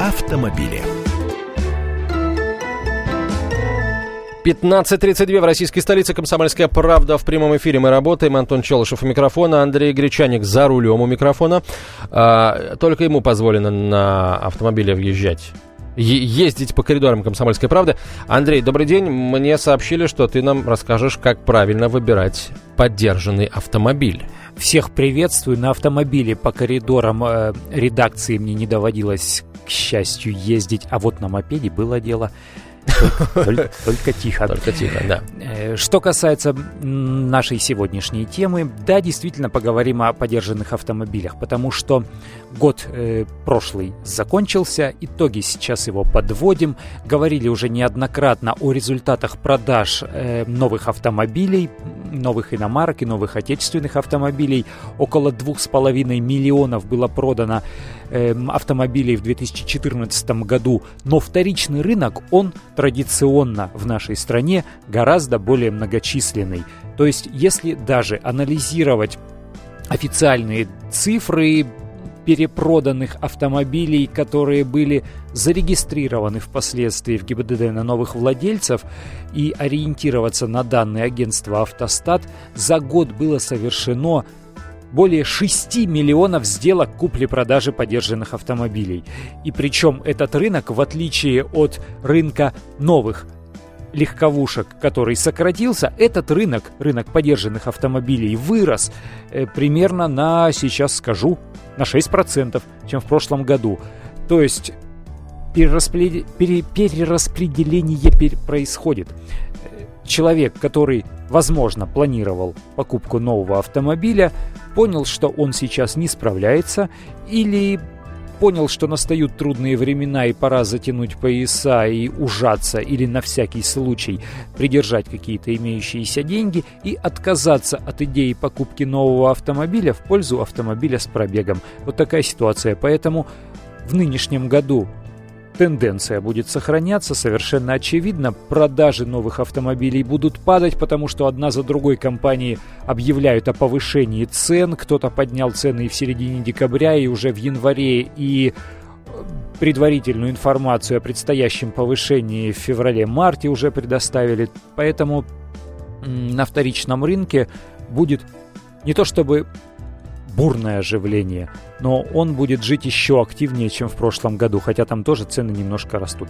автомобили. 15.32 в российской столице. Комсомольская правда в прямом эфире. Мы работаем. Антон Челышев у микрофона. Андрей Гречаник за рулем у микрофона. А, только ему позволено на автомобиле въезжать ездить по коридорам Комсомольской правды. Андрей, добрый день. Мне сообщили, что ты нам расскажешь, как правильно выбирать поддержанный автомобиль. Всех приветствую. На автомобиле по коридорам э, редакции мне не доводилось, к счастью, ездить, а вот на мопеде было дело. Только, только тихо. Только тихо, да. Э, что касается нашей сегодняшней темы, да, действительно поговорим о подержанных автомобилях, потому что год э, прошлый закончился, итоги сейчас его подводим. Говорили уже неоднократно о результатах продаж э, новых автомобилей, новых иномарок и новых отечественных автомобилей. Около двух с половиной миллионов было продано э, автомобилей в 2014 году, но вторичный рынок, он традиционно в нашей стране гораздо более многочисленный. То есть, если даже анализировать официальные цифры перепроданных автомобилей, которые были зарегистрированы впоследствии в ГИБДД на новых владельцев и ориентироваться на данные агентства «Автостат», за год было совершено более 6 миллионов сделок купли-продажи подержанных автомобилей. И причем этот рынок, в отличие от рынка новых легковушек, который сократился, этот рынок, рынок подержанных автомобилей, вырос э, примерно на, сейчас скажу, на 6%, чем в прошлом году. То есть перераспределение, происходит. Человек, который, возможно, планировал покупку нового автомобиля, понял, что он сейчас не справляется, или понял, что настают трудные времена и пора затянуть пояса и ужаться или на всякий случай придержать какие-то имеющиеся деньги и отказаться от идеи покупки нового автомобиля в пользу автомобиля с пробегом. Вот такая ситуация. Поэтому в нынешнем году тенденция будет сохраняться, совершенно очевидно. Продажи новых автомобилей будут падать, потому что одна за другой компании объявляют о повышении цен. Кто-то поднял цены и в середине декабря, и уже в январе, и э, предварительную информацию о предстоящем повышении в феврале-марте уже предоставили. Поэтому на вторичном рынке будет не то чтобы бурное оживление, но он будет жить еще активнее, чем в прошлом году, хотя там тоже цены немножко растут.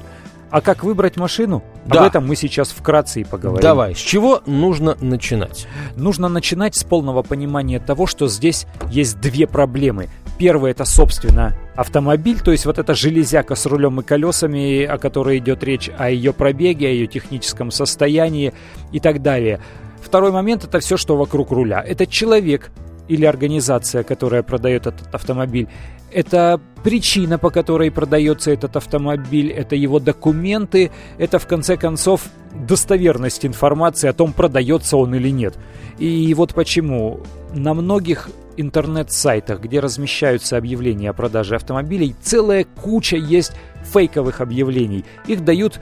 А как выбрать машину? Да. Об этом мы сейчас вкратце и поговорим. Давай, с чего нужно начинать? Нужно начинать с полного понимания того, что здесь есть две проблемы. Первое это, собственно, автомобиль, то есть вот эта железяка с рулем и колесами, о которой идет речь, о ее пробеге, о ее техническом состоянии и так далее. Второй момент это все, что вокруг руля. Это человек, или организация, которая продает этот автомобиль. Это причина, по которой продается этот автомобиль, это его документы, это в конце концов достоверность информации о том, продается он или нет. И вот почему на многих интернет-сайтах, где размещаются объявления о продаже автомобилей, целая куча есть фейковых объявлений. Их дают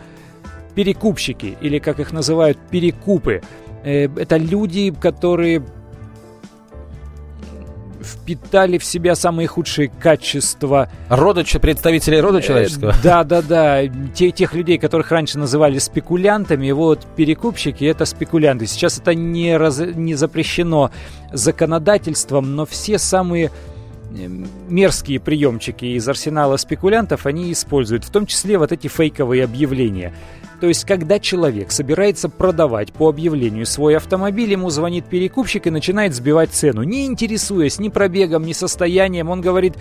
перекупщики, или как их называют, перекупы. Э, это люди, которые впитали в себя самые худшие качества. Рода, представителей рода э, человеческого? Да, да, да. Те, тех людей, которых раньше называли спекулянтами, вот перекупщики это спекулянты. Сейчас это не, раз, не запрещено законодательством, но все самые мерзкие приемчики из арсенала спекулянтов они используют, в том числе вот эти фейковые объявления. То есть, когда человек собирается продавать по объявлению свой автомобиль, ему звонит перекупщик и начинает сбивать цену, не интересуясь ни пробегом, ни состоянием. Он говорит,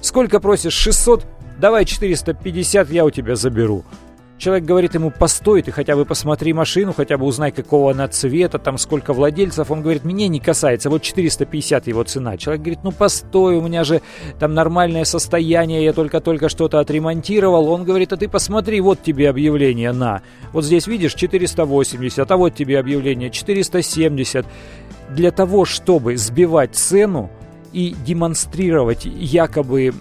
сколько просишь, 600? Давай 450, я у тебя заберу. Человек говорит ему, постой, ты хотя бы посмотри машину, хотя бы узнай, какого она цвета, там сколько владельцев. Он говорит, меня не касается, вот 450 его цена. Человек говорит, ну постой, у меня же там нормальное состояние, я только-только что-то отремонтировал. Он говорит, а ты посмотри, вот тебе объявление на. Вот здесь видишь 480, а вот тебе объявление 470. Для того, чтобы сбивать цену и демонстрировать якобы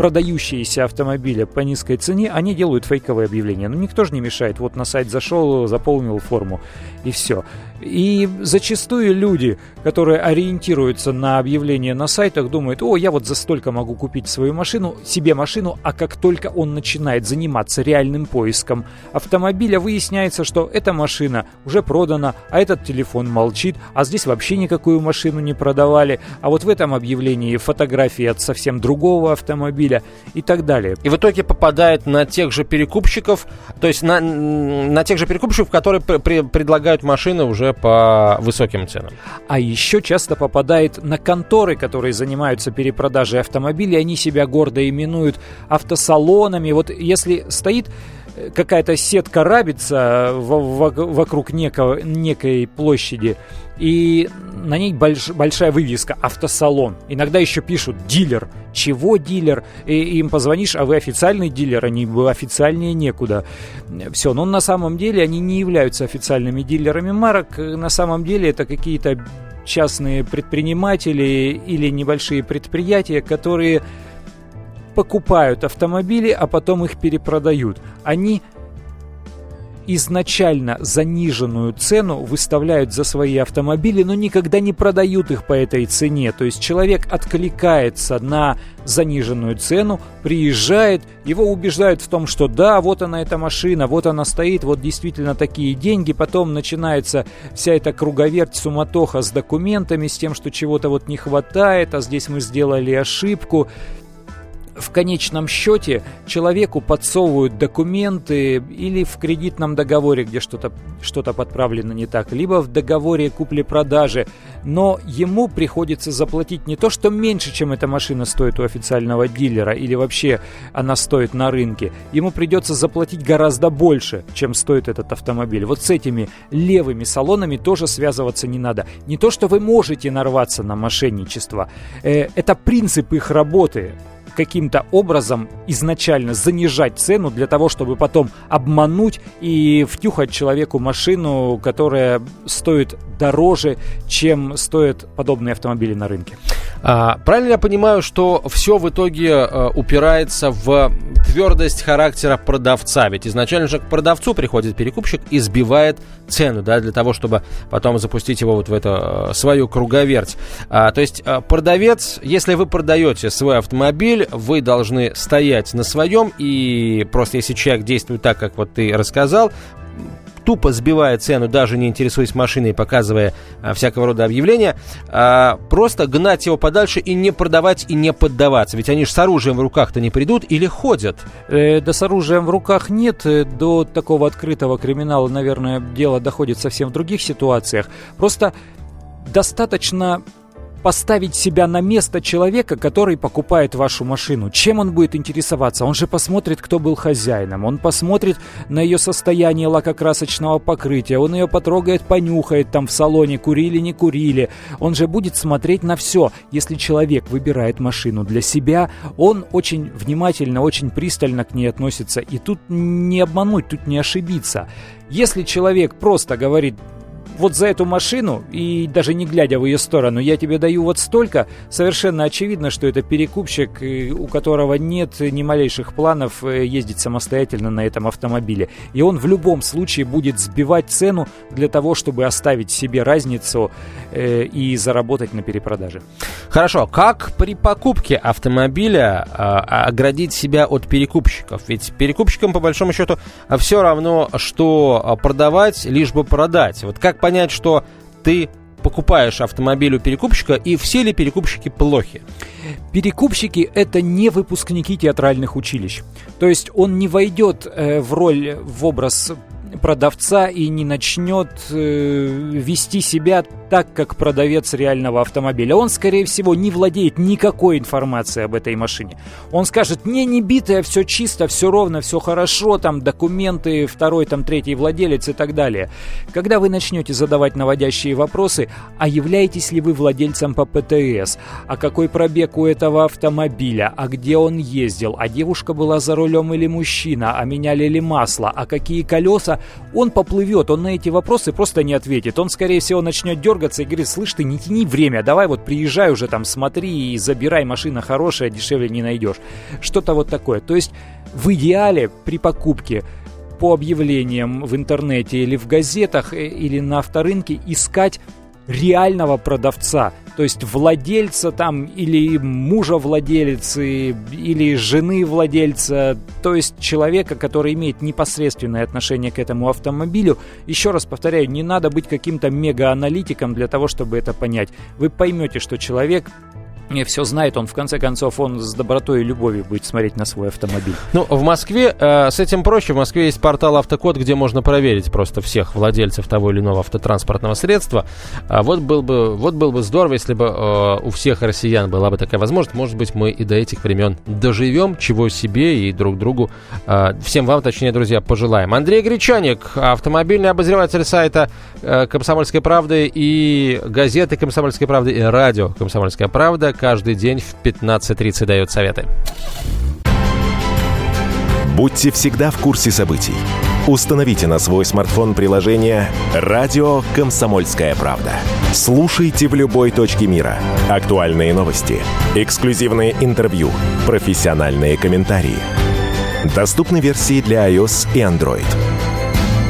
продающиеся автомобили по низкой цене, они делают фейковые объявления. Но никто же не мешает. Вот на сайт зашел, заполнил форму и все. И зачастую люди, которые ориентируются на объявления на сайтах, думают, о, я вот за столько могу купить свою машину, себе машину, а как только он начинает заниматься реальным поиском автомобиля, выясняется, что эта машина уже продана, а этот телефон молчит, а здесь вообще никакую машину не продавали, а вот в этом объявлении фотографии от совсем другого автомобиля и так далее. И в итоге попадает на тех же перекупщиков, то есть на, на тех же перекупщиков, которые при, предлагают машины уже по высоким ценам. А еще часто попадает на конторы, которые занимаются перепродажей автомобилей. Они себя гордо именуют автосалонами. Вот если стоит какая-то сетка рабица вокруг некого, некой площади, и на ней больш, большая вывеска «Автосалон». Иногда еще пишут «Дилер». Чего дилер? И им позвонишь, а вы официальный дилер, они бы официальнее некуда. Все, но на самом деле они не являются официальными дилерами марок. На самом деле это какие-то частные предприниматели или небольшие предприятия, которые покупают автомобили, а потом их перепродают. Они изначально заниженную цену выставляют за свои автомобили, но никогда не продают их по этой цене. То есть человек откликается на заниженную цену, приезжает, его убеждают в том, что да, вот она эта машина, вот она стоит, вот действительно такие деньги, потом начинается вся эта круговерть, суматоха с документами, с тем, что чего-то вот не хватает, а здесь мы сделали ошибку в конечном счете человеку подсовывают документы или в кредитном договоре, где что-то что подправлено не так, либо в договоре купли-продажи, но ему приходится заплатить не то, что меньше, чем эта машина стоит у официального дилера или вообще она стоит на рынке, ему придется заплатить гораздо больше, чем стоит этот автомобиль. Вот с этими левыми салонами тоже связываться не надо. Не то, что вы можете нарваться на мошенничество, э, это принцип их работы каким-то образом изначально занижать цену для того, чтобы потом обмануть и втюхать человеку машину, которая стоит дороже, чем стоят подобные автомобили на рынке. А, правильно я понимаю, что все в итоге а, упирается в твердость характера продавца? Ведь изначально же к продавцу приходит перекупщик и сбивает цену, да, для того, чтобы потом запустить его вот в эту а, свою круговерть. А, то есть а, продавец, если вы продаете свой автомобиль, вы должны стоять на своем, и просто если человек действует так, как вот ты рассказал, тупо сбивая цену, даже не интересуясь машиной, показывая а, всякого рода объявления, а, просто гнать его подальше и не продавать и не поддаваться. Ведь они же с оружием в руках-то не придут или ходят. Э, да с оружием в руках нет. Э, до такого открытого криминала, наверное, дело доходит совсем в других ситуациях. Просто достаточно поставить себя на место человека, который покупает вашу машину. Чем он будет интересоваться? Он же посмотрит, кто был хозяином. Он посмотрит на ее состояние лакокрасочного покрытия. Он ее потрогает, понюхает там в салоне, курили, не курили. Он же будет смотреть на все. Если человек выбирает машину для себя, он очень внимательно, очень пристально к ней относится. И тут не обмануть, тут не ошибиться. Если человек просто говорит, вот за эту машину, и даже не глядя в ее сторону, я тебе даю вот столько, совершенно очевидно, что это перекупщик, у которого нет ни малейших планов э, ездить самостоятельно на этом автомобиле. И он в любом случае будет сбивать цену для того, чтобы оставить себе разницу э, и заработать на перепродаже. Хорошо, как при покупке автомобиля э, оградить себя от перекупщиков? Ведь перекупщикам, по большому счету, все равно, что продавать, лишь бы продать. Вот как понять, что ты покупаешь автомобиль у перекупщика, и все ли перекупщики плохи? Перекупщики – это не выпускники театральных училищ. То есть он не войдет э, в роль, в образ продавца и не начнет э, вести себя так, как продавец реального автомобиля. Он, скорее всего, не владеет никакой информацией об этой машине. Он скажет, не, не битая, все чисто, все ровно, все хорошо, там документы, второй, там третий владелец и так далее. Когда вы начнете задавать наводящие вопросы, а являетесь ли вы владельцем по ПТС, а какой пробег у этого автомобиля, а где он ездил, а девушка была за рулем или мужчина, а меняли ли масло, а какие колеса, он поплывет, он на эти вопросы просто не ответит. Он, скорее всего, начнет дергаться и говорит, слышь, ты не тяни время, давай вот приезжай уже там, смотри и забирай, машина хорошая, дешевле не найдешь. Что-то вот такое. То есть в идеале при покупке по объявлениям в интернете или в газетах э, или на авторынке искать реального продавца, то есть владельца там или мужа владельцы, или жены владельца, то есть человека, который имеет непосредственное отношение к этому автомобилю. Еще раз повторяю, не надо быть каким-то мега-аналитиком для того, чтобы это понять. Вы поймете, что человек все знает, он в конце концов, он с добротой и любовью будет смотреть на свой автомобиль. Ну, в Москве э, с этим проще. В Москве есть портал Автокод, где можно проверить просто всех владельцев того или иного автотранспортного средства. А вот был бы, вот был бы здорово, если бы э, у всех россиян была бы такая возможность. Может быть, мы и до этих времен доживем, чего себе и друг другу, э, всем вам, точнее, друзья, пожелаем. Андрей Гречаник, автомобильный обозреватель сайта «Комсомольской правды» и газеты «Комсомольской правды» и радио «Комсомольская правда» каждый день в 15.30 дает советы. Будьте всегда в курсе событий. Установите на свой смартфон приложение «Радио Комсомольская правда». Слушайте в любой точке мира. Актуальные новости, эксклюзивные интервью, профессиональные комментарии. Доступны версии для iOS и Android.